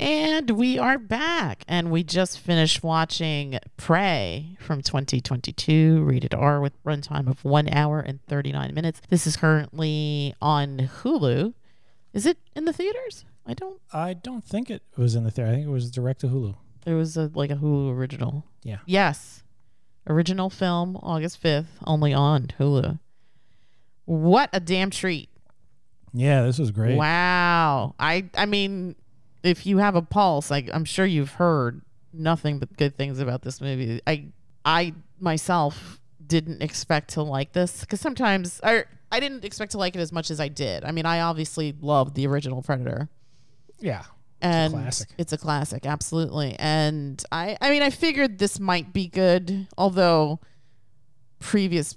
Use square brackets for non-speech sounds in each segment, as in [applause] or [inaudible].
And we are back, and we just finished watching Prey from 2022, rated R with runtime of one hour and 39 minutes. This is currently on Hulu. Is it in the theaters? I don't. I don't think it was in the theater. I think it was direct to Hulu. It was a like a Hulu original. Yeah. Yes, original film, August 5th, only on Hulu. What a damn treat! Yeah, this was great. Wow. I I mean, if you have a pulse, like I'm sure you've heard nothing but good things about this movie. I I myself didn't expect to like this because sometimes I I didn't expect to like it as much as I did. I mean, I obviously loved the original Predator. Yeah. And classic. it's a classic, absolutely. And I I mean, I figured this might be good, although previous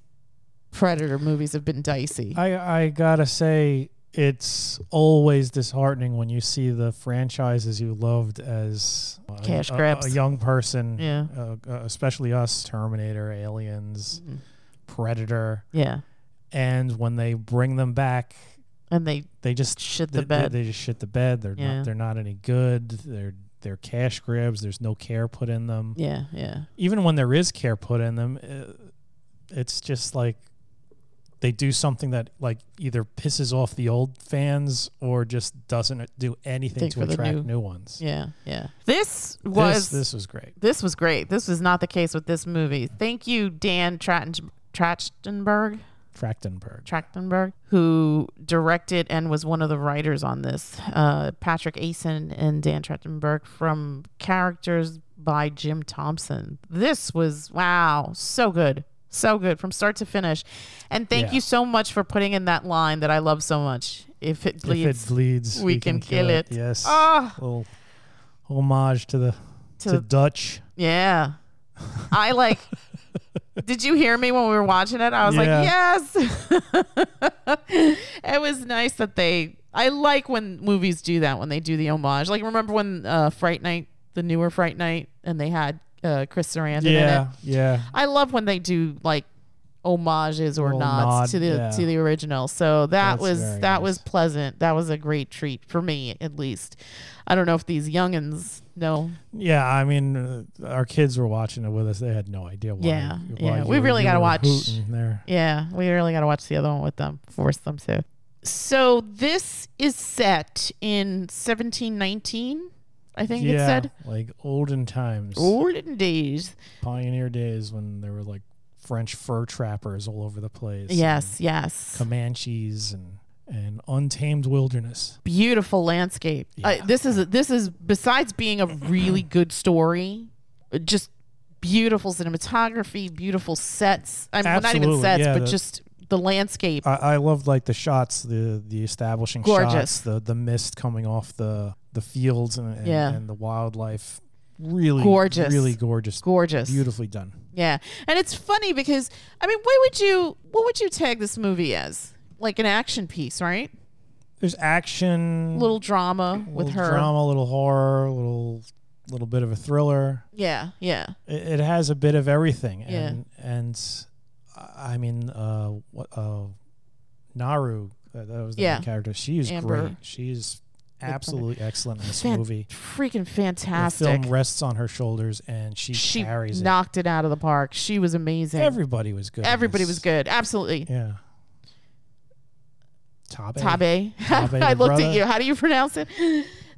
Predator movies have been dicey. I I gotta say, it's always disheartening when you see the franchises you loved as a- Cash a, grabs. a young person, Yeah. uh, uh, especially us, Terminator, Aliens, Mm-hmm. Predator, yeah. and when they bring them back, And they they just Shit they, the bed. They, they just shit the bed. They're Yeah. not they're not any good. They're they're cash grabs. There's no care put in them. yeah, yeah. Even when there is care put in them, uh, it's just like they do something that like either pisses off the old fans or just doesn't do anything to attract new- new, ones. Yeah, yeah. This was this, this was great. this was great. This was not the case with this movie. Thank you, Dan Trachtenberg, Trachtenberg. Trachtenberg, who directed and was one of the writers on this. Uh, Patrick Aison and Dan Trachtenberg from characters by Jim Thompson. This was wow, so good. So good from start to finish. And thank Yeah. you so much for putting in that line that I love so much. If it bleeds, if it bleeds, we can kill it. Yes. Ah. Little homage to the To to, Dutch. Yeah. I like [laughs] Did you hear me when we were watching it? I was like, "Yes." [laughs] it was nice that they I like when movies do that when they do the homage. Like remember when uh Fright Night, the newer Fright Night and they had uh Chris Sarandon in Yeah, it. yeah. I love when they do like homages or Little nods nod, to the yeah. to the original. So that That's was very that was nice. pleasant. That was a great treat for me at least. I don't know if these youngins know Yeah, I mean, uh, our kids were watching it with us. They had no idea why. Yeah, why yeah. you We were- really you gotta were watch- hooting there. Yeah, we really got to watch the other one with them, force them to. So this is set in 1719, I think it yeah, said. like olden times, Olden days. pioneer days when there were like French fur trappers all over the place. Yes, yes. Comanches and and untamed wilderness. Beautiful landscape. Uh, this is this is besides being a really [clears throat] good story, uh, just beautiful cinematography, beautiful sets. I mean, well, not even sets, yeah, but the- just the landscape. I, I loved like the shots, the the establishing Gorgeous. shots, the the mist coming off the the fields and and, Yeah. and the wildlife. Really Gorgeous. really gorgeous, Gorgeous. beautifully done. Yeah, and it's funny because I mean, what would you what would you tag this movie as? Like an action piece, right? There's action, Little drama with her. little drama, little horror, little little bit of a thriller. Yeah, yeah, It, it has a bit of everything, Yeah. and and I mean, uh, what uh, Naru, that, that was the Yeah. main character. She's Amber. great. She's absolutely excellent in this Fan- movie. freaking fantastic. The film rests on her shoulders, and she, she carries it. knocked it. out of the park. She was amazing. Everybody was good. in Everybody this. was good. Absolutely. Yeah. Taabe. Taabe. Taabe, [laughs] I the looked brother. at you. How do you pronounce it?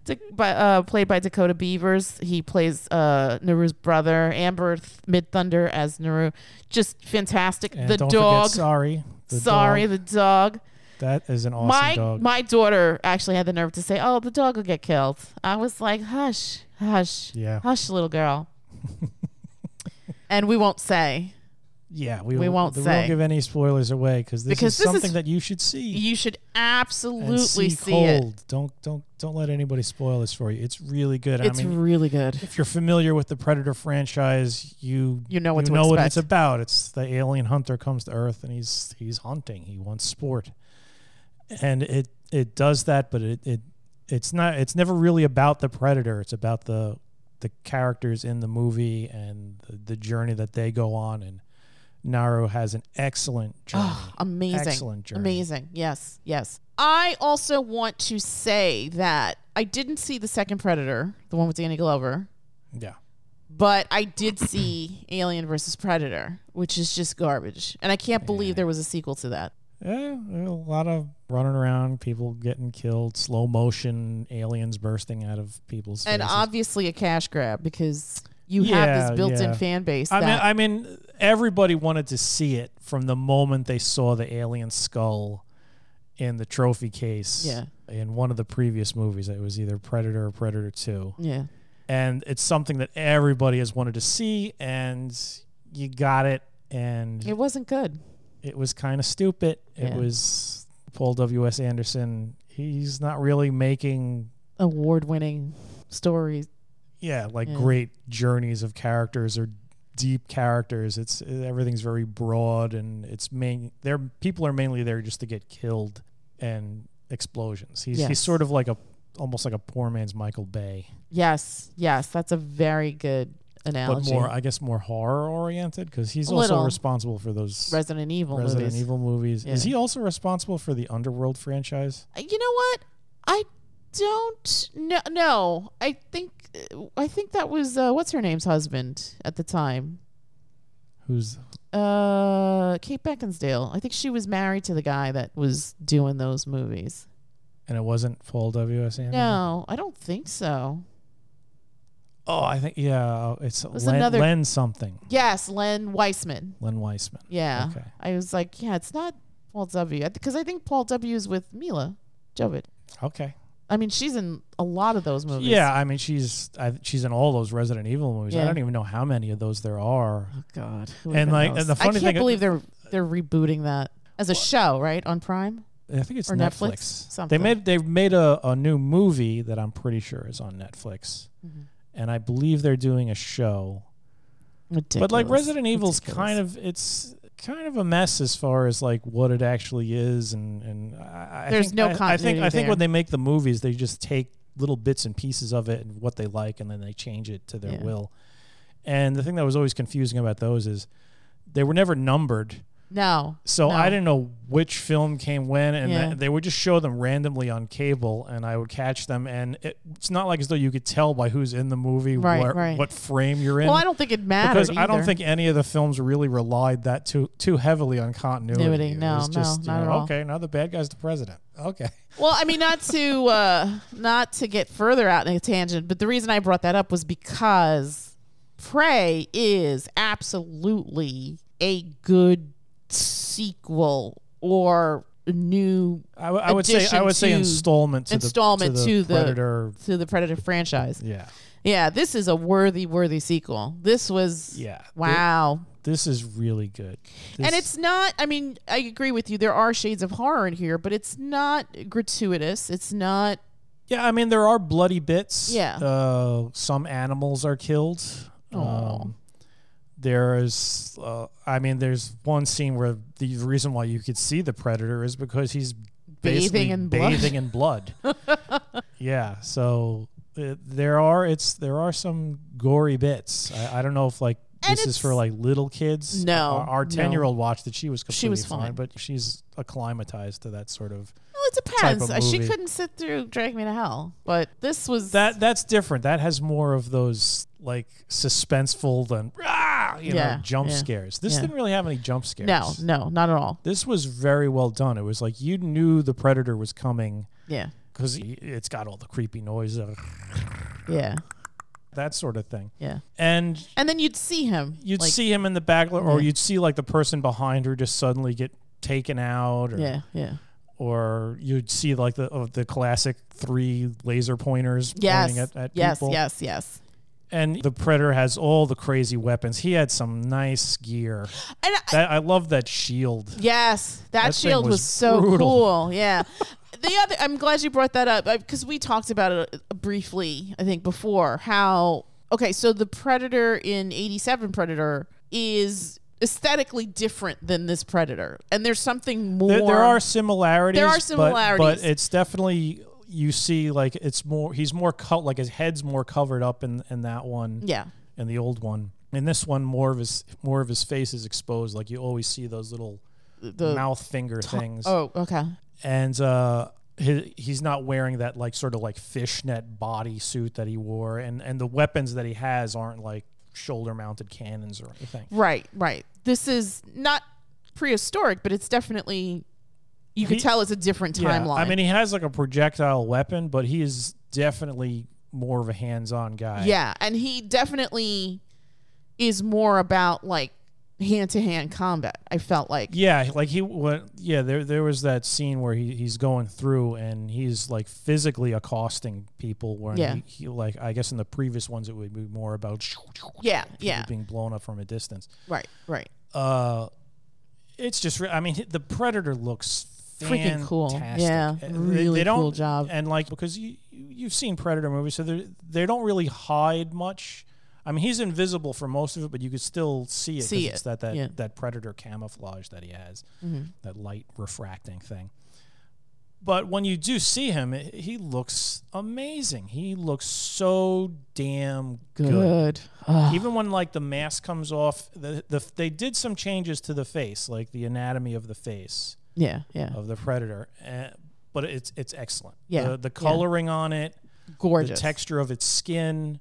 Da- by, uh, played by Dakota Beavers. He plays uh, Naru's brother, Amber Th- Midthunder as Naru. Just fantastic. And the don't dog. Forget sorry. The sorry, dog. the dog. That is an awesome my dog. my daughter actually had the nerve to say, "Oh, the dog will get killed." I was like, "Hush, hush, Yeah. hush, little girl." [laughs] and we won't say. yeah, we, we won't we say. won't give any spoilers away because this Because is this is- something that you should see. You should absolutely see, see, it. Don't don't don't let anybody spoil this for you. It's really good. It's I mean, really good. if you're familiar with the Predator franchise, you You know what you know what it's about. It's the alien hunter comes to Earth and he's he's hunting. He wants sport, and it it does that, but it it it's not. It's never really about the Predator. It's about the the characters in the movie and the, the journey that they go on. And Naru has an excellent journey. Oh, amazing. Excellent journey. Amazing. Yes, yes. I also want to say that I didn't see the second Predator, the one with Danny Glover, Yeah. but I did see Alien versus Predator, which is just garbage. And I can't believe there was a sequel to that. Yeah, a lot of running around, people getting killed, slow motion aliens bursting out of people's And obviously a cash grab because you have Yeah, this built-in yeah. fan base. I mean, I mean, everybody wanted to see it from the moment they saw the alien skull in the trophy case. Yeah. In one of the previous movies, it was either Predator or Predator Two, yeah. and it's something that everybody has wanted to see, and you got it, and It wasn't good. It was kind of stupid. It was Paul W. S. Anderson. He's not really making Award-winning stories. yeah like Yeah. great journeys of characters or deep characters it's everything's very broad and it's main there people are mainly there just to get killed and explosions he's Yes. he's sort of like a almost like a poor man's michael bay Yes, yes, that's a very good analogy. but more i guess more horror oriented because he's A also little. responsible for those Resident Evil resident movies. evil movies is Yeah. he also responsible for the underworld franchise You know what? I don't no no. I think I think that was uh, what's her name's husband at the time. who's Uh Kate Beckinsale. I think she was married to the guy that was doing those movies. and it wasn't paul w s anderson No, I don't think so. Oh i think yeah it's was len, another- len something Yes, Len Wiseman. len wiseman Yeah. Okay. I was like, yeah, it's not Paul W. Because I think Paul W. is with Milla Jovovich. okay I mean, she's in a lot of those movies. Yeah, I mean she's I, she's in all those Resident Evil movies. I Yeah. don't even know how many of those there are. Oh God. Who And, even like, knows? and the funny thing I can't thing- believe they're they're rebooting that as a show, right on Prime. I think it's Or Netflix. Netflix? Something. They made they've made a, a new movie that I'm pretty sure is on Netflix, Mm-hmm. And I believe they're doing a show. But like Resident Evil's kind of it's kind of a mess as far as like what it actually is, and and I, I There's think, no I, I think continuity I think there. when they make the movies, they just take little bits and pieces of it and what they like, and then they change it to their Yeah. will. And the thing that was always confusing about those is they were never numbered. No. So no. I didn't know which film came when, and Yeah. they would just show them randomly on cable, and I would catch them. And it, it's not like as though you could tell by who's in the movie Right, what, right. what frame you're in. Well, I don't think it matters because I don't think any of the films really relied that too too heavily on continuity. It no, was no, just, you not at know, all. Okay, now the bad guy's the president. Okay, Well, I mean, not to [laughs] uh, not to get further out in a tangent, but the reason I brought that up was because Prey is absolutely a good sequel or new I, w- I would say I would say to- installment to installment the, to to the predator. to the Predator franchise. Yeah, Yeah, this is a worthy, worthy sequel. This was yeah. wow. This is really good. and it's not i mean i agree with you there are shades of horror in here but it's not gratuitous it's not Yeah, I mean there are bloody bits. Yeah. Uh, some animals are killed. Um, there is, uh, I mean, there's one scene where the reason why you could see the predator is because he's Bathing in blood. in blood. [laughs] yeah, so uh, there are it's there are some gory bits. I, I don't know if like And this is for like little kids. No, our- our ten year old watched it. She was completely She was fine, fine. but she's acclimatized to that sort of. Depends of Uh, she couldn't sit through drag me to hell but this was That that's different. That has more of those like suspenseful than rah, you Yeah, know jump yeah, scares. This yeah. didn't really have any jump scares. no no not at all This was very well done. It was like you knew the predator was coming yeah because it's got all the creepy noise, uh, [laughs] yeah that sort of thing. yeah And and then you'd see him you'd like, see him in the back, or you'd see like the person behind her just suddenly get taken out, or yeah yeah or you'd see like the of the classic three laser pointers yes pointing at, at yes people. yes yes And the Predator has all the crazy weapons. He had some nice gear. and I, That I love that shield. Yes, that, That shield was, was so brutal. cool. [laughs] Yeah. the other, I'm glad you brought that up because we talked about it uh, briefly, I think, before. How okay, so the Predator in '87 Predator is aesthetically different than this Predator, and there's something more. There, there are similarities. There are but- similarities. but, it's definitely you see like it's more. He's more cut. Like his head's more covered up in in that one. yeah, In the old one. In this one, more of his more of his face is exposed. Like you always see those little the mouth finger things. oh okay, And uh, he, he's not wearing that like sort of like fishnet body suit that he wore, and and the weapons that he has aren't like shoulder mounted cannons or anything. Right, right. This is not prehistoric, but it's definitely you could tell it's a different Yeah, timeline. I mean, he has like a projectile weapon, but he is definitely more of a hands-on guy. yeah, and he definitely is more about like hand to hand combat. I felt like Yeah, like he went. Yeah, there there was that scene where he, he's going through and he's like physically accosting people. When Yeah. he, he like I guess in the previous ones it would be more about yeah, yeah, being blown up from a distance. right, right. Uh, it's just I mean the Predator looks Freaking cool. Yeah, Uh, they- really they cool job. And like because you you- you've seen Predator movies, so they they don't really hide much. I mean, he's invisible for most of it, but you could still see it. See it's it, that that, yeah. that predator camouflage that he has, Mm-hmm. that light refracting thing. But when you do see him, i- he looks amazing. He looks so damn good. Good. Even when like the mask comes off, the, the they did some changes to the face, like the anatomy of the face yeah, yeah. of the predator. Uh, but it's it's excellent. Yeah, the, the yeah. coloring on it, Gorgeous. the texture of its skin,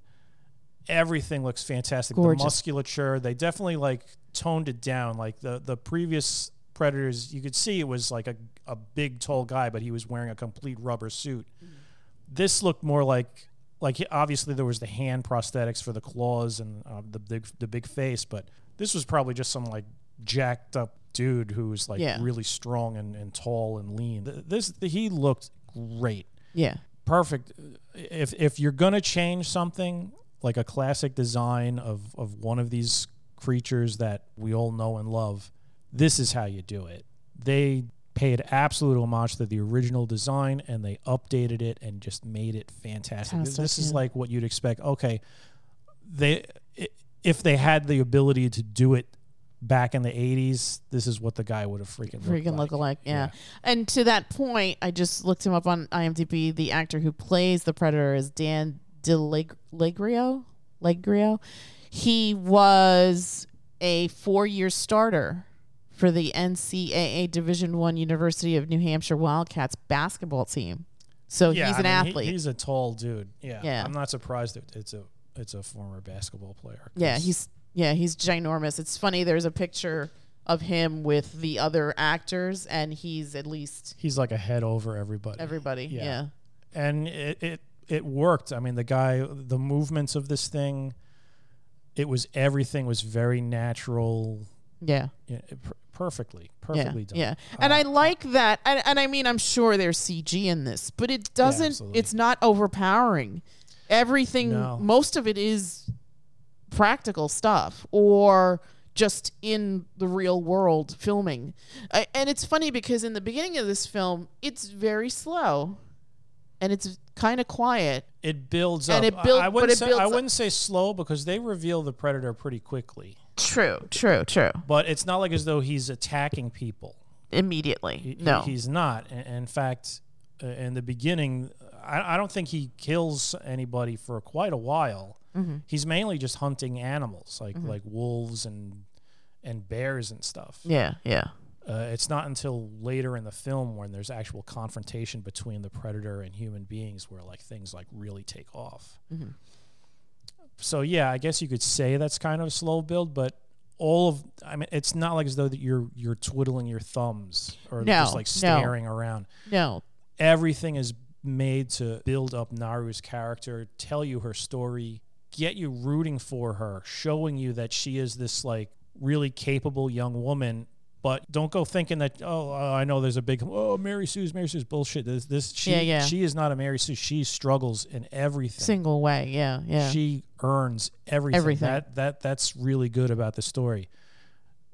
everything looks fantastic. Gorgeous. The musculature, they definitely like toned it down. Like the the previous predators, you could see it was like a a big tall guy, but he was wearing a complete rubber suit. This looked more like like obviously there was the hand prosthetics for the claws and uh, the big the big face, but this was probably just some like jacked up dude who was like Yeah. really strong and, and tall and lean. This he looked great Yeah. perfect. If if you're gonna change something like a classic design of of one of these creatures that we all know and love, this is how you do it. They paid absolute homage to the original design and they updated it and just made it fantastic. This- Fantastic, this is yeah. like what you'd expect. Okay, they if they had the ability to do it back in the 80s, this is what the guy would have freaking looked freaking like. look alike. Yeah. And to that point, I just looked him up on IMDb. The actor who plays the Predator is Dan DiLiegro. Liegro. He was a four-year starter for the NCAA Division One University of New Hampshire Wildcats basketball team. So Yeah, he's I an mean, he- athlete. he's a tall dude. Yeah, Yeah. I'm not surprised that it's a it's a former basketball player. Yeah, he's yeah, he's ginormous. It's funny. There's a picture of him with the other actors, and he's at least he's like a head over everybody. everybody. Yeah. Yeah, and it, it it worked. I mean, the guy, the movements of this thing, it was everything was very natural, yeah, yeah, per- perfectly, yeah, perfectly done. yeah. And Uh, I like that. And, and I mean, I'm sure there's CG in this, but it doesn't. absolutely. it's not overpowering. Everything, No. most of it is practical stuff or just in the real world filming. I, and it's funny because in the beginning of this film, it's very slow and it's kind of quiet. it builds And up. it build- I wouldn't it say builds I wouldn't say slow because they reveal the predator pretty quickly. True, true, true. But it's not like as though he's attacking people. Immediately. He- no. he's not. In- fact, uh, in the beginning, I, I don't think he kills anybody for quite a while. Mm-hmm. He's mainly just hunting animals, like like wolves and and bears and stuff. yeah, yeah. Uh, it's not until later in the film when there's actual confrontation between the predator and human beings where like things like really take off. Mm-hmm. So yeah, I guess you could say that's kind of a slow build, but all of I mean, it's not like as though that you're you're twiddling your thumbs or No, just like no. staring around. No. Everything is made to build up Naru's character, tell you her story, get you rooting for her, showing you that she is this like really capable young woman. But don't go thinking that oh uh, I know there's a big oh Mary Sue's Mary Sue's bullshit. This this she Yeah, yeah. she is not a Mary Sue. She struggles in everything. Single way. Yeah, yeah. She earns everything. Everything. That that that's really good about the story.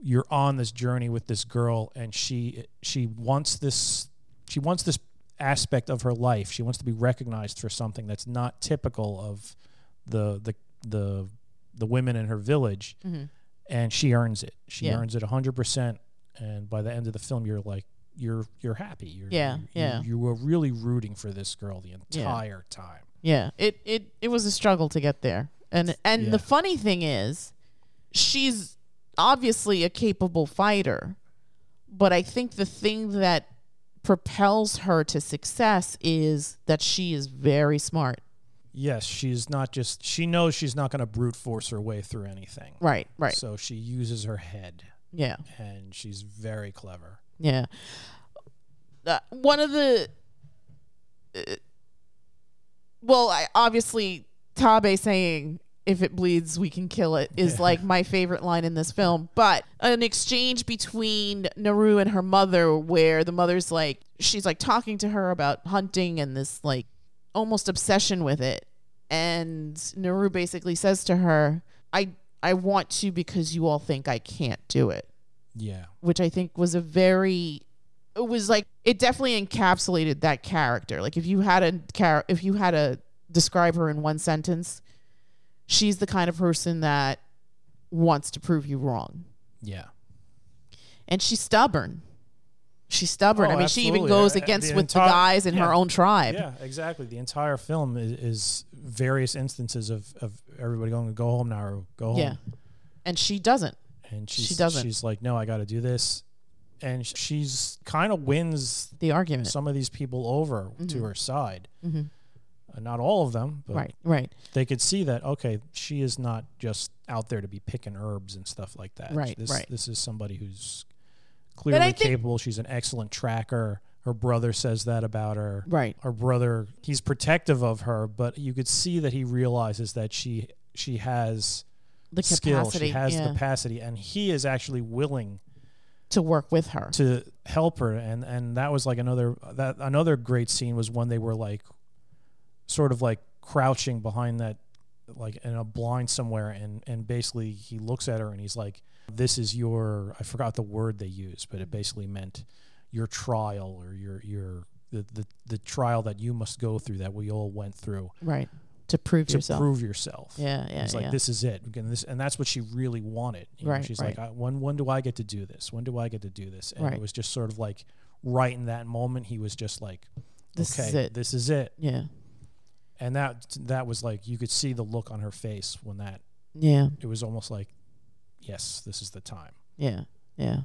You're on this journey with this girl, and she she wants this she wants this aspect of her life. She wants to be recognized for something that's not typical of the the the the women in her village, and she earns it. She Mm-hmm. Yeah. earns it hundred percent. And by the end of the film, you're like you're you're happy. You're, Yeah, you, yeah. You, you were really rooting for this girl the Yeah. entire time. Yeah, it it it was a struggle to get there. And and Yeah. the funny thing is she's obviously a capable fighter. But I think the thing that propels her to success is that she is very smart. Yes, she's not just she knows she's not going to brute force her way through anything. Right, right. So she uses her head Yeah. and she's very clever. Yeah. Uh, one of the uh, well, I obviously Taabe saying if it bleeds we can kill it is Yeah. like my favorite line in this film, but an exchange between Naru and her mother where the mother's like she's like talking to her about hunting and this like almost obsession with it and Naru basically says to her, "I I want to because you all think I can't do it." Yeah. which I think was a very it was like it definitely encapsulated that character. Like if you had a char- if you had to describe her in one sentence, she's the kind of person that wants to prove you wrong. Yeah. And she's stubborn. She's stubborn. Oh, I mean, she even goes Uh, uh, against the with entire- the guys in her own tribe. Yeah, exactly. The entire film is, is various instances of, of everybody going, go home now or go home. Yeah. And she doesn't. And she's, She doesn't. She's like, no, I got to do this. And she's kind of wins The argument. some of these people over to Mhm. her side. Mhm. Uh, not all of them, but Right, right. they could see that, okay, she is not just out there to be picking herbs and stuff like that. Right, This, right. this is somebody who's clearly think- capable. She's an excellent tracker. Her brother says that about her. Right. Her brother, he's protective of her, but you could see that he realizes that she she has The skill, capacity she has yeah, the capacity, and he is actually willing to work with her. to help her and and that was like another that another great scene was when they were like sort of like crouching behind that like in a blind somewhere and and basically he looks at her and he's like this is your I forgot the word they used but it basically meant your trial or your your the the, the trial that you must go through that we all went through right. To prove to yourself. prove yourself yeah, yeah, He's like, yeah. this is it. And, this, and that's what she really wanted. You know, Right, she's right. like, I, when, when do I get to do this? When do I get to do this? And Right. it was just sort of like right in that moment, he was just like, This okay, is it. this is it. yeah. And that, that was like, you could see the look on her face when that, Yeah. it was almost like, yes, this is the time. Yeah. Yeah.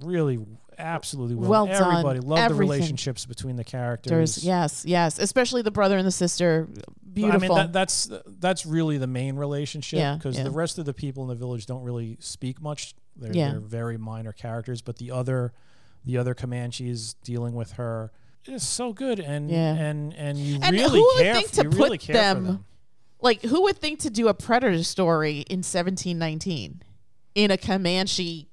Really, absolutely well. Well done. Everybody loved the relationships between the characters. There's yes, yes, especially the brother and the sister. Beautiful. I mean, that, that's that's really the main relationship because yeah. the rest of the people in the village don't really speak much. They're, Yeah. they're very minor characters, but the other the other Comanches dealing with her is so good, and Yeah. and and you And really who would care. think to you put really care them- for them. Like who would think to do a predator story in 1719 in a Comanche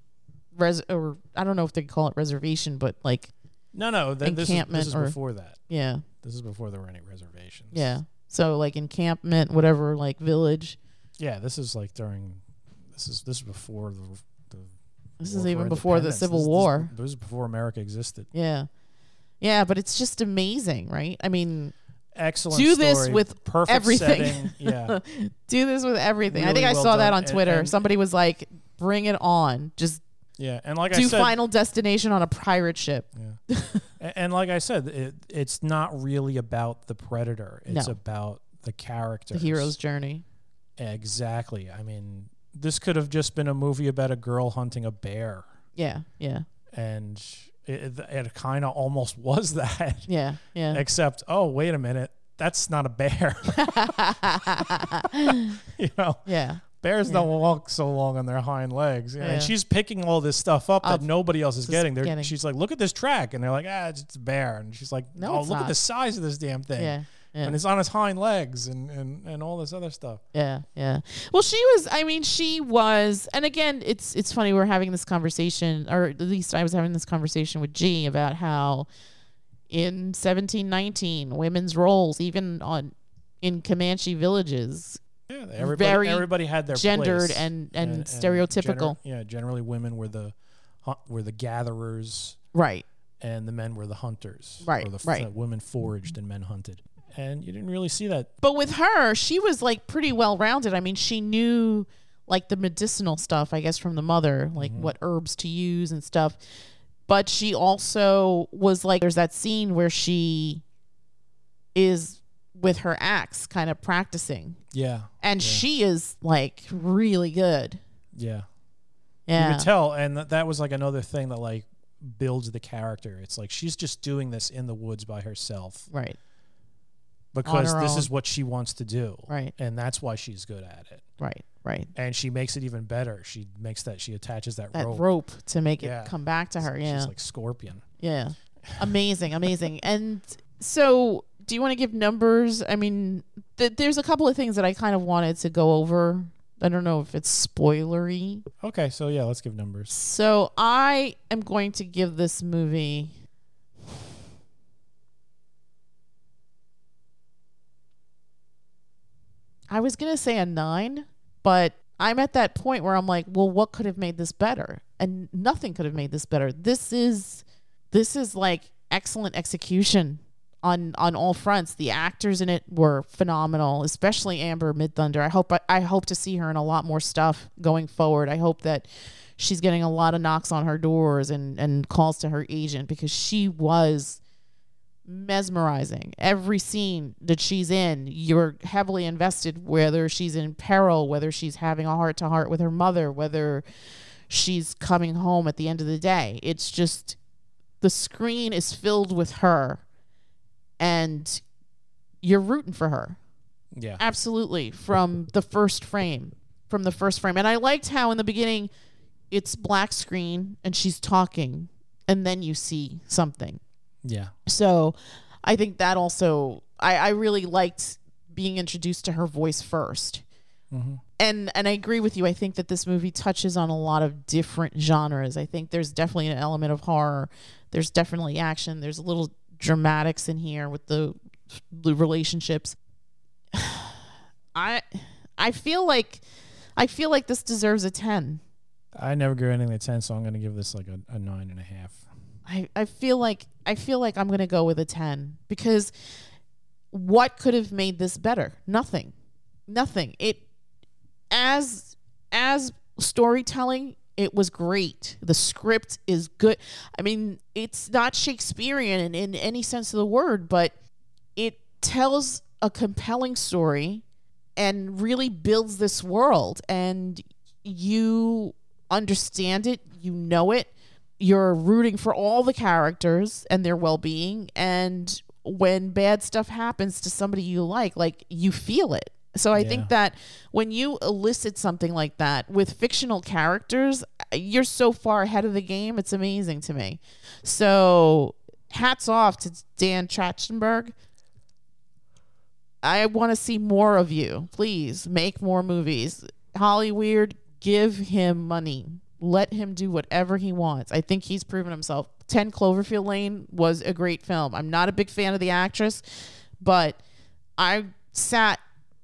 res or I don't know if they call it reservation, but like No, no, th- this is, Encampment this is or- before that. yeah, This is before there were any reservations. yeah. So like encampment, whatever, like village. yeah. This is like during. This is this is before the. the This is even before the Civil This- this- War. This is before America existed. Yeah. Yeah, but it's just amazing, right? I mean, Excellent. Do this with perfect everything. setting. [laughs] Yeah. do this with everything. I Really think I well saw that on Twitter. and- Somebody was like, "Bring it on. Just Yeah, and like I do said, Final Destination on a pirate ship." Yeah. And like I said, it, it's not really about the predator. It's No. about the character, The hero's journey. Exactly. I mean, this could have just been a movie about a girl hunting a bear, Yeah, yeah, and it, it kind of almost was that. [laughs] yeah, yeah. Except, oh, wait a minute, that's not a bear. [laughs] you know, yeah, bears Yeah. don't walk so long on their hind legs. Yeah. And she's picking all this stuff up that nobody else is getting. They're, getting. She's like, look at this track. And they're like, ah, it's, it's a bear. And she's like, No, oh, look at the size of this damn thing. yeah, yeah, And it's on its hind legs and, and, and all this other stuff. yeah, yeah. Well, she was. I mean, she was. And again, it's it's funny we're having this conversation, or at least I was having this conversation with G about how in 1719 women's roles, even on in Comanche villages, Yeah, everybody, Very everybody had their gendered and, and, gener- stereotypical. yeah, generally women were the were the gatherers right. and the men were the hunters. Right, the right. women foraged and men hunted. And you didn't really see that. But with her, she was like pretty well rounded. I mean, she knew like the medicinal stuff, I guess, from the mother, like Mm-hmm. what herbs to use and stuff. But she also was like, there's that scene where she is with her axe kind of practicing. Yeah. And Yeah. she is like really good. Yeah. You Yeah. could tell, and that, that was like another thing that like builds the character. It's like she's just doing this in the woods by herself Right. Because this own. is what she wants to do. Right. And that's why she's good at it. Right. Right. And she makes it even better. She makes that she attaches that, That rope. rope, to make it Yeah. come back to her. Yeah. She's like scorpion. Yeah. [laughs] Amazing, amazing. And so, do you want to give numbers? I mean, th- there's a couple of things that I kind of wanted to go over. I don't know if it's spoilery. Okay, so yeah, let's give numbers. So, I am going to give this movie I was going to say a 9, but I'm at that point where I'm like, well, what could have made this better? And nothing could have made this better. This is this is like excellent execution on on all fronts. The actors in it were phenomenal, especially Amber Midthunder. I hope I hope to see her in a lot more stuff going forward. I hope that she's getting a lot of knocks on her doors and and calls to her agent because she was mesmerizing. Every scene that she's in, you're heavily invested whether she's in peril, whether she's having a heart to heart with her mother, whether she's coming home at the end of the day. It's just the screen is filled with her and you're rooting for her. Yeah. Absolutely. From the first frame. From the first frame. And I liked how in the beginning it's black screen and she's talking and then you see something. Yeah. So I think that also I, I really liked being introduced to her voice 1st Mhm. And and I agree with you. I think that this movie touches on a lot of different genres. I think there's definitely an element of horror. There's definitely action. There's a little dramatics in here with the the relationships. [sighs] I I feel like I feel like this deserves a ten. I never give anything a ten, so I'm gonna give this like a, a nine and a half. I, I feel like I feel like I'm gonna go with a ten because what could have made this better? Nothing. Nothing. It as as storytelling, it was great. The script is good. I mean, it's not Shakespearean in, in any sense of the word, but it tells a compelling story and really builds this world and you understand it, you know it, you're rooting for all the characters and their well-being and when bad stuff happens to somebody you like, like you feel it. So I Yeah. think that when you elicit something like that with fictional characters, you're so far ahead of the game. It's amazing to me. So hats off to Dan Trachtenberg. I want to see more of you. Please make more movies. Hollywood, give him money. Let him do whatever he wants. I think he's proven himself. 10 Cloverfield Lane was a great film. I'm not a big fan of the actress, but I sat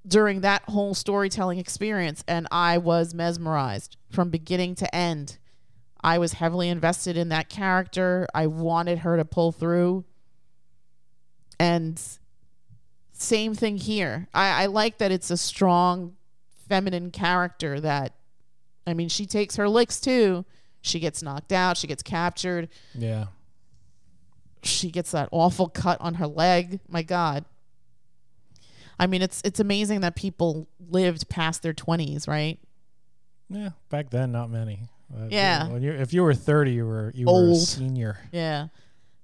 during that whole storytelling experience and I was mesmerized from beginning to end. I was heavily invested in that character. I wanted her to pull through. And same thing here. I, I like that it's a strong feminine character that I mean she takes her licks too. She gets knocked out, she gets captured, Yeah. she gets that awful cut on her leg. My God. I mean it's it's amazing that people lived past their twenties, right? Yeah. Back then, not many. Uh, Yeah. When you if you were thirty, you were you were a senior. Yeah. I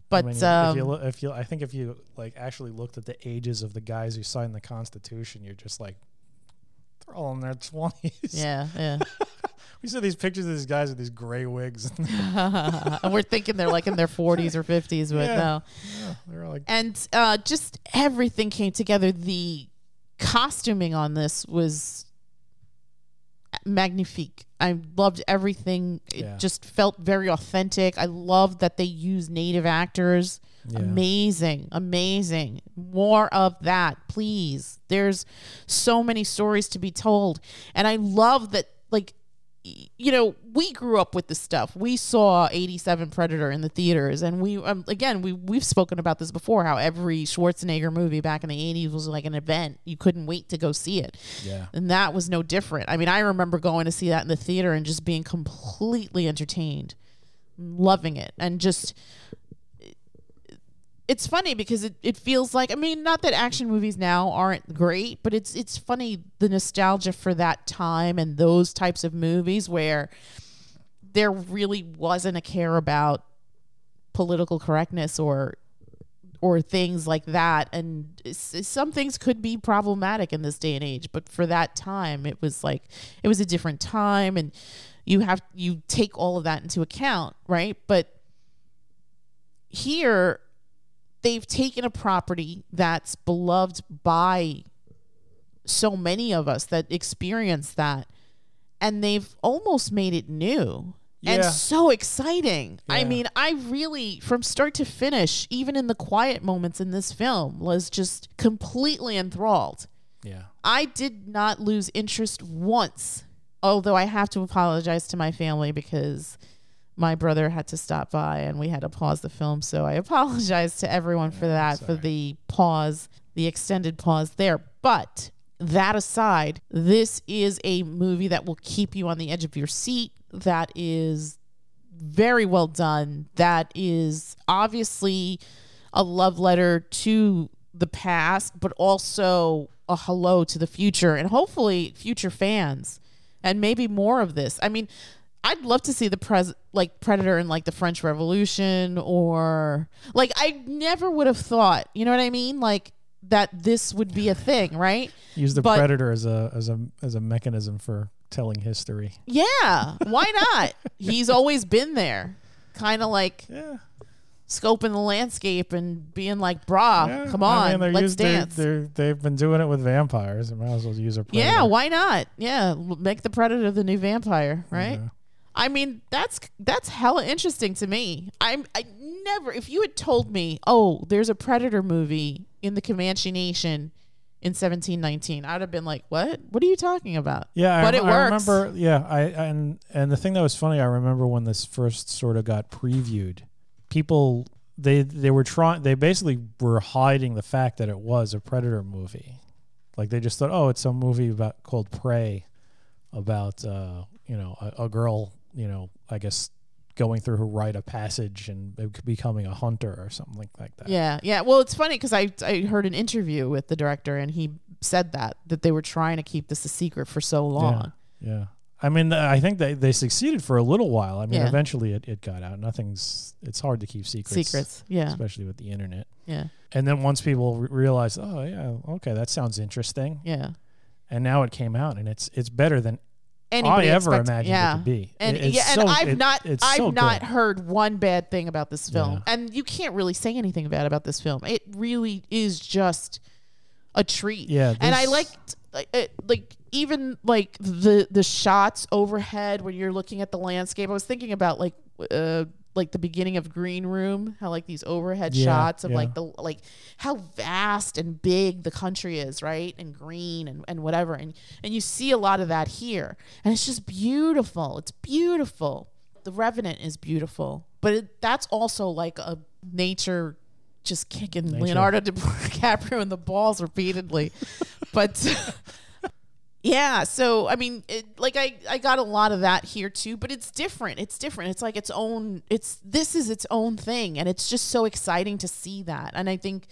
But mean, um, if you look, if you, I think if you like actually looked at the ages of the guys who signed the Constitution, you're just like, they're all in their twenties. yeah, yeah. [laughs] we saw these pictures of these guys with these gray wigs. and [laughs] [laughs] we're thinking they're like in their 40s or 50s, but Yeah. no. yeah, they're like, And uh, just everything came together. The costuming on this was magnifique. I loved everything. It Yeah. just felt very authentic. I loved that they used native actors. Yeah. Amazing, amazing. More of that, please. There's so many stories to be told. And I love that, like, you know, we grew up with this stuff. We saw 87 Predator in the theaters. And we, um, again, we, we've spoken about this before how every Schwarzenegger movie back in the 80s was like an event. You couldn't wait to go see it. yeah, And that was no different. I mean, I remember going to see that in the theater and just being completely entertained, loving it, and just. It's funny because it, it feels like I mean not that action movies now aren't great but it's it's funny the nostalgia for that time and those types of movies where there really wasn't a care about political correctness or or things like that. And some things could be problematic in this day and age but for that time it was like it was a different time and you have you take all of that into account right? But here they've taken a property that's beloved by so many of us that experience that and they've almost made it new and so exciting. I mean, I really from start to finish, even in the quiet moments in this film, was just completely enthralled. Yeah. I did not lose interest once, although I have to apologize to my family because my brother had to stop by and we had to pause the film. So I [laughs] apologize to everyone for that, for the pause, the extended pause there. But that aside, this is a movie that will keep you on the edge of your seat. That is very well done. That is obviously a love letter to the past, but also a hello to the future and hopefully future fans and maybe more of this. I mean, I'd love to see the pres like Predator in like the French Revolution or like I never would have thought, you know what I mean? Like that this would be a thing, right? Use the But- predator as a as a as a mechanism for telling history. Yeah, why [laughs] not? He's always been there. Kind of like Yeah. scoping the landscape and being like, "Brah, yeah. come I on, mean, let's used- dance." They're, they've been doing it with vampires. They might as well use a predator. yeah, why not? Yeah, make the predator the new vampire, right? Yeah. I mean, that's that's hella interesting to me. I'm I never if you had told me, "Oh, there's a predator movie in the Comanche Nation in 1719." I'd have been like, "What? What are you talking about?" Yeah, But I, it I works. remember. Yeah, I and and the thing that was funny, I remember when this first sort of got previewed, people they they were trying. They basically were hiding the fact that it was a Predator movie. Like they just thought, oh, it's some movie about called Prey, about uh, you know a, a girl, you know, I guess going through her rite of passage and becoming a hunter or something like, that. Yeah, yeah. Well, it's funny because I I heard an interview with the director and he said that that they were trying to keep this a secret for so long. Yeah. yeah. I mean, I think they, they succeeded for a little while. I mean, Yeah. eventually it, it got out. Nothing's, it's hard to keep secrets. Secrets. Yeah, Especially with the internet. yeah, And then once people re- realize, oh, yeah, okay, that sounds interesting. yeah. And now it came out and it's it's better than Anybody I ever expect- imagined yeah. it to be. And it's yeah, and so- I've it- not I've so not good. heard one bad thing about this film. Yeah. And you can't really say anything bad about this film. It really is just a treat. Yeah, And I liked like, it, like even like the the shots overhead when you're looking at the landscape. I was thinking about like uh like the beginning of Green Room, how like these overhead Yeah, shots of yeah. like the like how vast and big the country is, right? And green and, and whatever. And and you see a lot of that here. And it's just beautiful. It's beautiful. The Revenant is beautiful. But it, that's also like a nature just kicking Nature. Leonardo [laughs] DiCaprio in the balls repeatedly. but [laughs] yeah, so I mean, it, like I I got a lot of that here too, but it's different. It's different. It's like its own. It's this is its own thing, and it's just so exciting to see that. And I think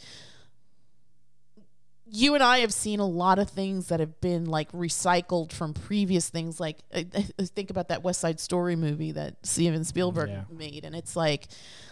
you and I have seen a lot of things that have been like recycled from previous things. Like I, I think about that West Side Story movie that Steven Spielberg Yeah. made, and it's like,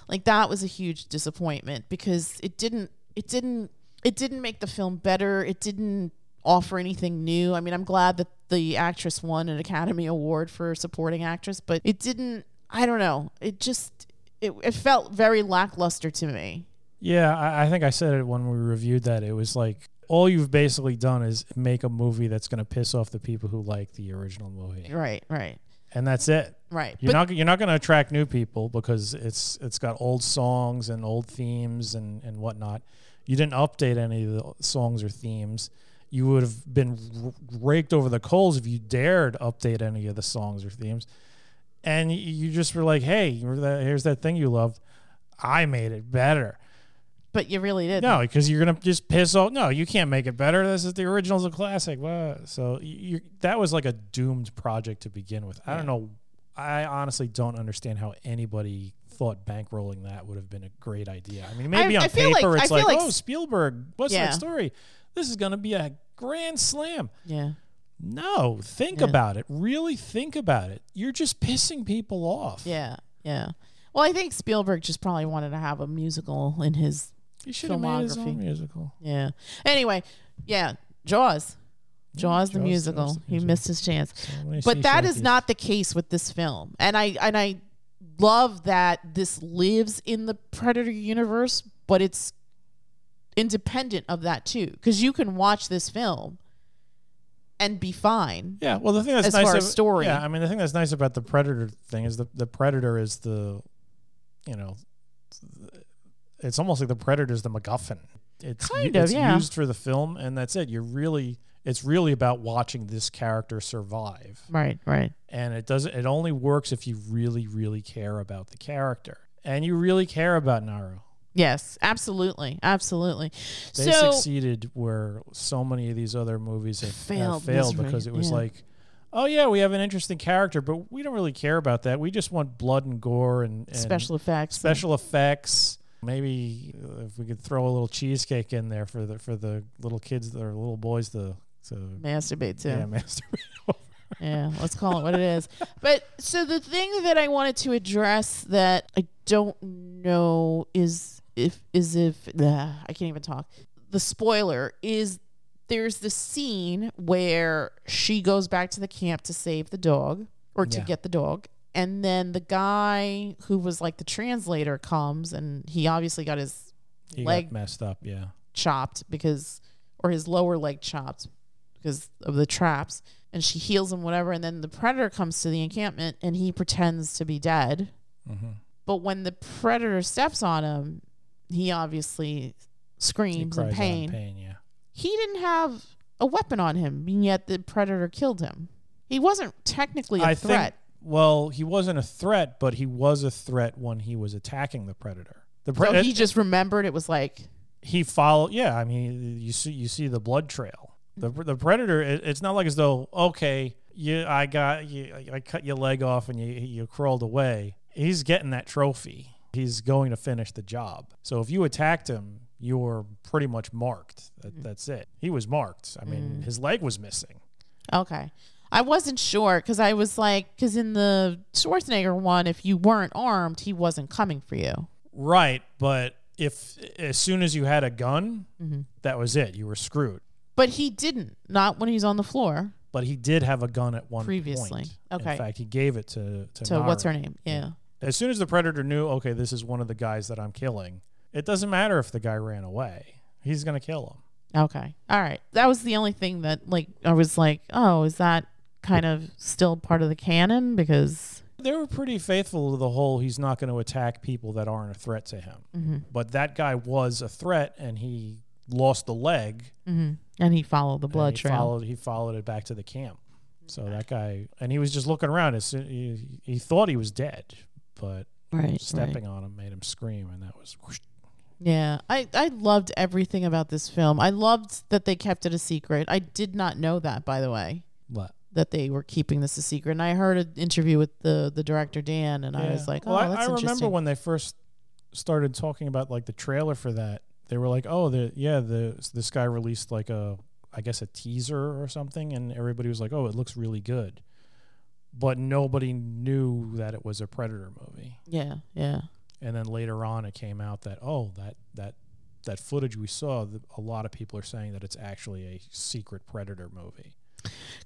like that was a huge disappointment because it didn't, it didn't, it didn't make the film better. It didn't offer anything new. I mean, I'm glad that the actress won an Academy Award for supporting actress, but it didn't. I don't know. It just, it, it felt very lackluster to me. Yeah, I, I think I said it when we reviewed that. It was like all you've basically done is make a movie that's going to piss off the people who like the original movie, Right, right, and that's it. right. You're But not you're not going to attract new people because it's it's got old songs and old themes and and whatnot. You didn't update any of the songs or themes. You would have been raked over the coals if you dared update any of the songs or themes. And you just were like, "Hey, here's that- thing you loved. I made it better." but you really did. No, because you're gonna just piss off. No, you can't make it better. This is the original's a classic. What? So you that was like a doomed project to begin with. I don't know. I honestly don't understand how anybody thought bankrolling that would have been a great idea. I mean, maybe I- on I feel like- paper it's like, like oh, Spielberg, what's Yeah. that story? This is gonna be a grand slam. Yeah. No, think Yeah. about it. Really think about it. You're just pissing people off. Yeah, yeah. Well, I think Spielberg just probably wanted to have a musical in his He should have made his Filmography. own musical. yeah. Anyway, yeah, Jaws. Jaws the Jaws- musical. The He missed his chance. So But that is not the case with this film. And I and I love that this lives in the Predator universe, but it's independent of that too. Cuz you can watch this film and be fine. Yeah, well, the thing that's As nice far as story. Yeah, I mean, the thing that's nice about the predator thing is the the predator is the, you know, it's almost like the predator is the MacGuffin. It's Kind of, it's yeah. used for the film, and that's it. You're really, it's really about watching this character survive, Right, right. and it doesn't. It only works if you really, really care about the character, and you really care about Naru. Yes, absolutely. Absolutely. They so succeeded where so many of these other movies have Failed have failed because it was yeah. like, oh yeah, we have an interesting character, but we don't really care about that. We just want blood and gore and, and special effects. special effects. Maybe uh, if we could throw a little cheesecake in there for the for the little kids or little boys to to masturbate too. yeah [laughs] masturbate. Yeah, let's call it what it is. [laughs] But so the thing that I wanted to address that I don't know is if is if ugh, I can't even talk. The spoiler is there's the scene where she goes back to the camp to save the dog or to Yeah. get the dog. And then the guy who was like the translator comes and he obviously got his He Leg- got messed up. Yeah. chopped because or his lower leg chopped because of the traps and she heals him whatever and then the predator comes to the encampment and he pretends to be dead Mm-hmm. but when the predator steps on him he obviously screams in pain. pain. Yeah. he didn't have a weapon on him and yet the predator killed him he wasn't technically a I threat think. Well, he wasn't a threat, but he was a threat when he was attacking the predator. The so predator. he just remembered it was like he followed yeah i mean you see you see the blood trail the, the predator it, it's not like as though okay you i got you i cut your leg off and you you crawled away he's getting that trophy he's going to finish the job so if you attacked him you were pretty much marked that, that's it he was marked i mean his leg was missing Okay. I wasn't sure because I was like, because in the Schwarzenegger one, if you weren't armed, he wasn't coming for you. right but if as soon as you had a gun Mm-hmm. that was it you were screwed But he didn't, not when he's on the floor. but he did have a gun at one Previously. point. Okay. In fact, he gave it to to So what's her name? Yeah. As soon as the predator knew, okay, this is one of the guys that I'm killing, it doesn't matter if the guy ran away. He's gonna kill him. Okay. All right. That was the only thing that, like, I was like, oh, is that kind of still part of the canon? Because, They were pretty faithful to the whole he's not going to attack people that aren't a threat to him. Mm-hmm. But that guy was a threat, and he lost the leg. and he followed the blood he trail. Followed, he followed it back to the camp. So that guy, and he was just looking around. As soon, he, he thought he was dead, but right. right. stepping on him made him scream, and that was whoosh, Yeah, I, I loved everything about this film. I loved that they kept it a secret. I did not know that, by the way, what? that they were keeping this a secret. And I heard an interview with the the director Dan, and I was like, oh, well, I- that's I, interesting. remember when they first started talking about like the trailer for that. They were like, "Oh, the yeah, the this guy released like a I guess a teaser or something," and everybody was like, "Oh, it looks really good," but nobody knew that it was a Predator movie. yeah, yeah, And then later on, it came out that oh, that that that footage we saw, a lot of people are saying that it's actually a secret Predator movie.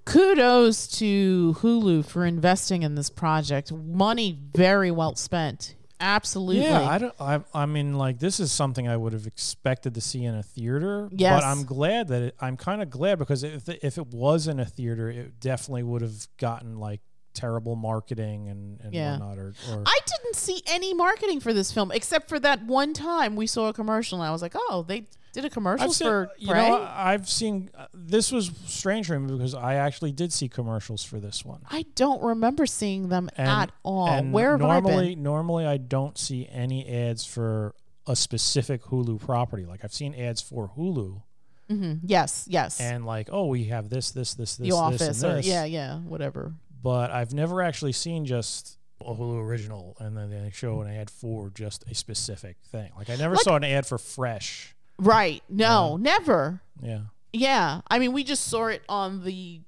kudos to Hulu for investing in this project. Money very well spent. Absolutely. Yeah, I don't. I, I mean, like this is something I would have expected to see in a theater. Yes. but I'm glad that it. I'm kind of glad because if if it was in a theater, it definitely would have gotten like terrible marketing and and Yeah. whatnot. Or, or I didn't see any marketing for this film except for that one time we saw a commercial, and I was like, oh, they did a commercial I've seen, for you Prey. know, I've seen. uh, This was strange for me because I actually did see commercials for this one. I don't remember seeing them And, at all. Where have I normally, been? normally I don't see any ads for a specific Hulu property. Like I've seen ads for Hulu. Yes, yes. and like, oh, we have this, this, this, this, the Office, this, and or this. yeah, yeah, whatever. But I've never actually seen just a Hulu original, and then they show an ad for just a specific thing. Like I never Like- saw an ad for Fresh. Right? No, never. Yeah, Yeah, I mean, we just saw it on the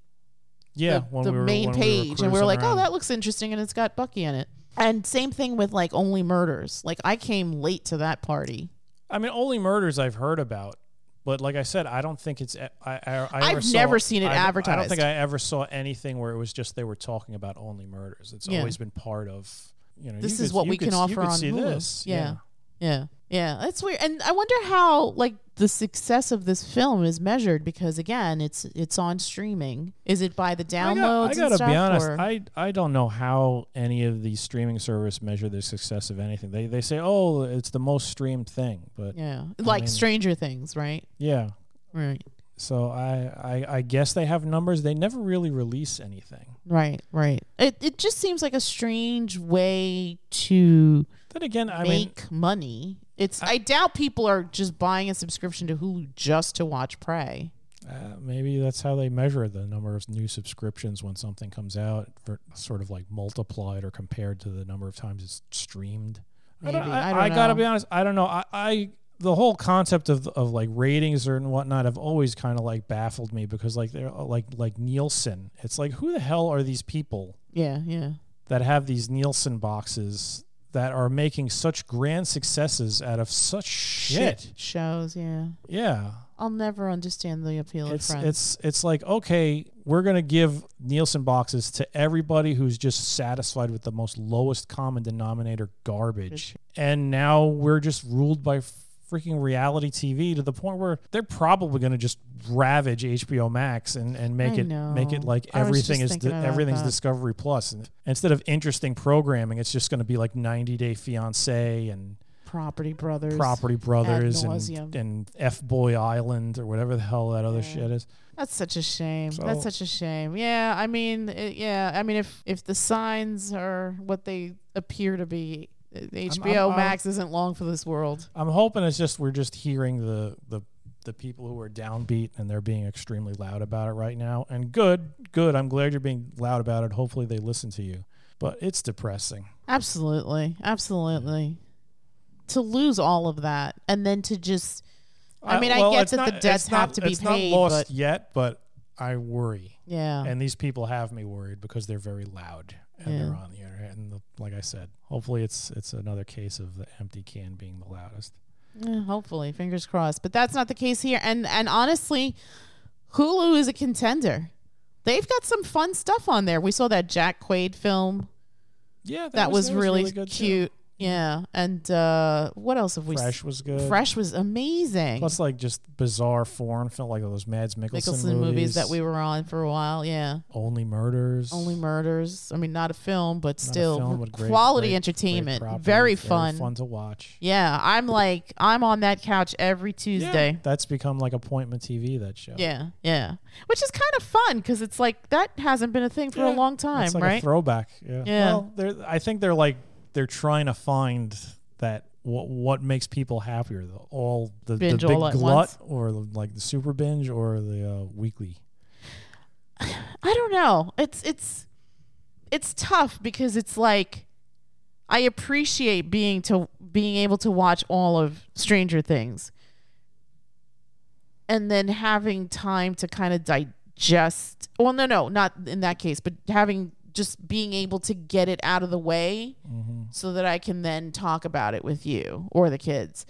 yeah. the, when the we were, main when we page, and we were like, "Oh, that looks interesting," and it's got Bucky in it. And same thing with like Only Murders. Like I came late to that party. I mean, only murders I've heard about, but like I said, I don't think it's. I, I, I I've saw- never seen it I, I don't think I ever saw anything where it was just they were talking about only murders. It's Yeah. always been part of. You know, This you is could- what we could- can offer on see Hulu. this. Yeah. Yeah. Yeah. Yeah, that's weird. And I wonder how like the success of this film is measured because again, it's it's on streaming. Is it by the I, got, I gotta be honest. or- I I don't know how any of these streaming service measure the success of anything. They they say, oh, it's the most streamed thing, but yeah. Like mean- Stranger Things, right? Yeah, right. So I, I I guess they have numbers. They never really release anything. Right, right. It it just seems like a strange way to Then again, I mean, make money. It's I, doubt people are just buying a subscription to Hulu just to watch Prey. Uh, maybe that's how they measure the number of new subscriptions when something comes out, for sort of like multiplied or compared to the number of times it's streamed. Maybe. I, don't- I I, I gotta be honest. I don't know. I, I the whole concept of of like ratings or and whatnot have always kind of like baffled me because like they're uh, like like Nielsen. It's like who the hell are these people Yeah, yeah. that have these Nielsen boxes that are making such grand successes out of such shit? shows. Yeah, Yeah. I'll never understand the appeal it's of Friends. it's it's like okay, we're gonna give Nielsen boxes to everybody who's just satisfied with the most lowest common denominator garbage, and now we're just ruled by freaking reality TV to the point where they're probably gonna just ravage HBO Max and and make I it make it like I was everything just is thinking di- about everything's that. Discovery Plus, and instead of interesting programming, it's just gonna be like 90 Day Fiance and Property Brothers. Property Brothers and, nauseam. and F Boy Island or whatever the hell that other Yeah. shit is. That's such a shame. So- That's such a shame. Yeah, I mean, it, yeah, I mean, if if the signs are what they appear to be, uh, HBO I'm- Max isn't long for this world. I'm hoping it's just we're just hearing the the the people who are downbeat and they're being extremely loud about it right now. And good, good. I'm glad you're being loud about it. Hopefully they listen to you. But it's depressing. Absolutely, absolutely. To lose all of that and then to just, I mean, I well, get it's that the debts it's not- have to be it's paid, not lost but yet, but I worry. yeah, And these people have me worried because they're very loud and Yeah. they're on the internet. And the, like I said, hopefully it's it's another case of the empty can being the loudest. Yeah, hopefully, fingers crossed. But that's not the case here. And and honestly, Hulu is a contender. They've got some fun stuff on there. We saw that Jack Quaid film. Yeah, That, was, really, good too. Yeah. And uh, what else have we s- Fresh was good. Fresh was amazing. Plus, like just bizarre foreign film, like those Mads Mikkelsen, Mikkelsen movies. that we were on for a while. Yeah. Only Murders. Only Murders. I mean, not a film, but Not still film, great- quality great- entertainment. great property, very fun. fun to watch. Yeah. I'm like, I'm on that couch every Tuesday. Yeah, that's become like appointment TV. That show. Yeah, yeah. Which is kind of fun because it's like that hasn't been a thing for a long time, It's like right? a throwback. Yeah. Yeah. Well, I think they're like they're trying to find that what what makes people happier, the all the, the Binge big all at glut once? or the, like the super binge or the uh, weekly. I don't know. It's it's it's tough because it's like I appreciate being to being able to watch all of Stranger Things and then having time to kind of digest well no no not in that case but having just being able to get it out of the way mm-hmm. so that I can then talk about it with you or the kids.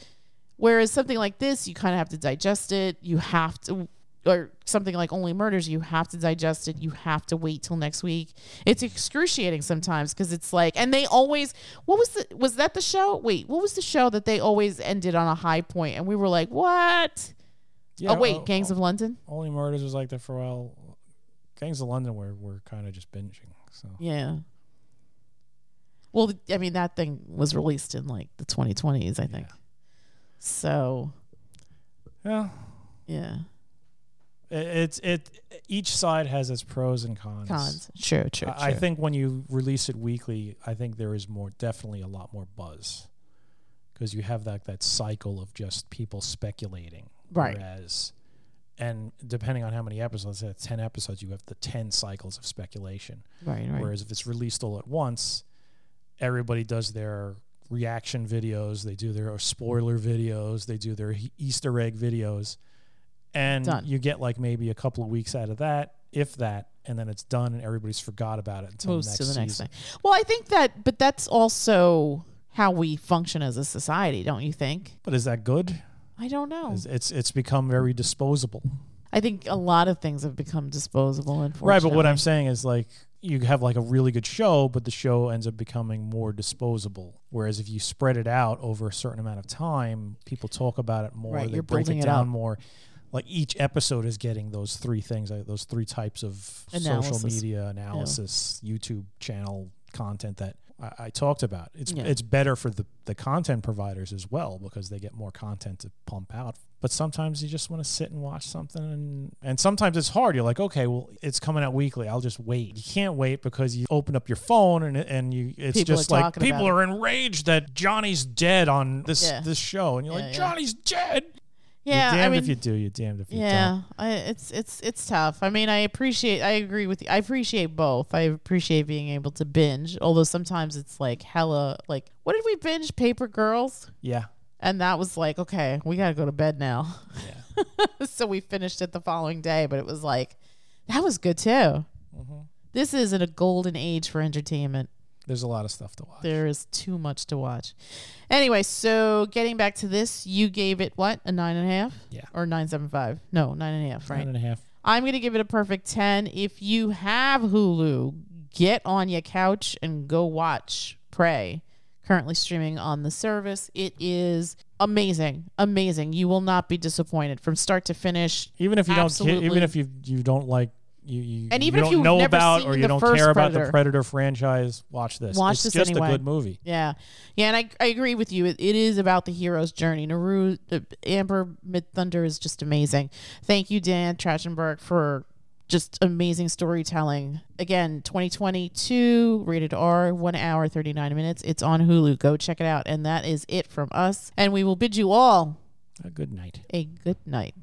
Whereas something like this, you kind of have to digest it. You have to, or something like Only Murders, you have to digest it. You have to wait till next week. It's excruciating sometimes because it's like, and they always, what was the, was that the show? Wait, what was the show that they always ended on a high point? and we were like, what? Yeah, oh, wait, o- Gangs of London? Only Murders was like that for a while. Gangs of London were were kind of just binging. So Yeah. Well, I mean, that thing was released in like the 2020s, I think. So, yeah, yeah. it, it's it. Each side has its pros and cons. Cons. True, true, true. I I think when you release it weekly, I think there is more, definitely a lot more buzz, because you have that that cycle of just people speculating. Right. Whereas, and depending on how many episodes, at ten episodes, you have the ten cycles of speculation. Right, right. Whereas if it's released all at once, everybody does their reaction videos, they do their spoiler videos, they do their Easter egg videos, and Done. you get like maybe a couple of weeks out of that, if that, and then it's done and everybody's forgot about it until Moves next to the next season. thing. Well, I think that, but that's also how we function as a society, don't you think? But is that good? I don't know. It's, it's it's become very disposable. I think a lot of things have become disposable. Unfortunately, Right, but what I'm saying is like you have like a really good show, but the show ends up becoming more disposable. Whereas if you spread it out over a certain amount of time, people talk about it more. Right, they you're break it it down up. more. Like each episode is getting those three things, like those three types of social media analysis, YouTube channel content that I, I talked about. It's Yeah. it's better for the the content providers as well because they get more content to pump out. But sometimes you just want to sit and watch something, and and sometimes it's hard. You're like, okay, well, it's coming out weekly. I'll just wait. You can't wait because you open up your phone and and you it's People just like people are enraged that Johnny's dead on this Yeah. this show, and you're Yeah, like. Johnny's dead. Yeah, you're I mean, if you do, you're damned if you don't. yeah, it's it's it's tough. I mean, I appreciate. I agree with you. I appreciate both. I appreciate being able to binge, although sometimes it's like hella. Like, what did we binge? Paper Girls, Yeah, and that was like, okay, we gotta go to bed now. yeah. [laughs] so we finished it the following day, but it was like, that was good too. Mm-hmm. This isn't a golden age for entertainment. There's a lot of stuff to watch. There is too much to watch. Anyway, so getting back to this, you gave it what a nine and a half, Yeah. or nine seven five? No, nine and a half, right? Nine and a half. I'm gonna give it a perfect ten. If you have Hulu, get on your couch and go watch Prey. Currently streaming on the service. It is amazing, amazing. You will not be disappointed from start to finish. Even if you don't, even if you you don't like you, you And you even if don't you've know never about seen or you the don't first care about the Predator. Predator franchise, watch this. Watch it's this just anyway. a good movie. Yeah, yeah, and I, I agree with you. It, it is about the hero's journey. Naru, uh, Amber Midthunder is just amazing. Thank you, Dan Trachtenberg, for just amazing storytelling. Again, 2022, rated R, one hour, 39 minutes. It's on Hulu. Go check it out. And that is it from us. And we will bid you all A good night. a good night.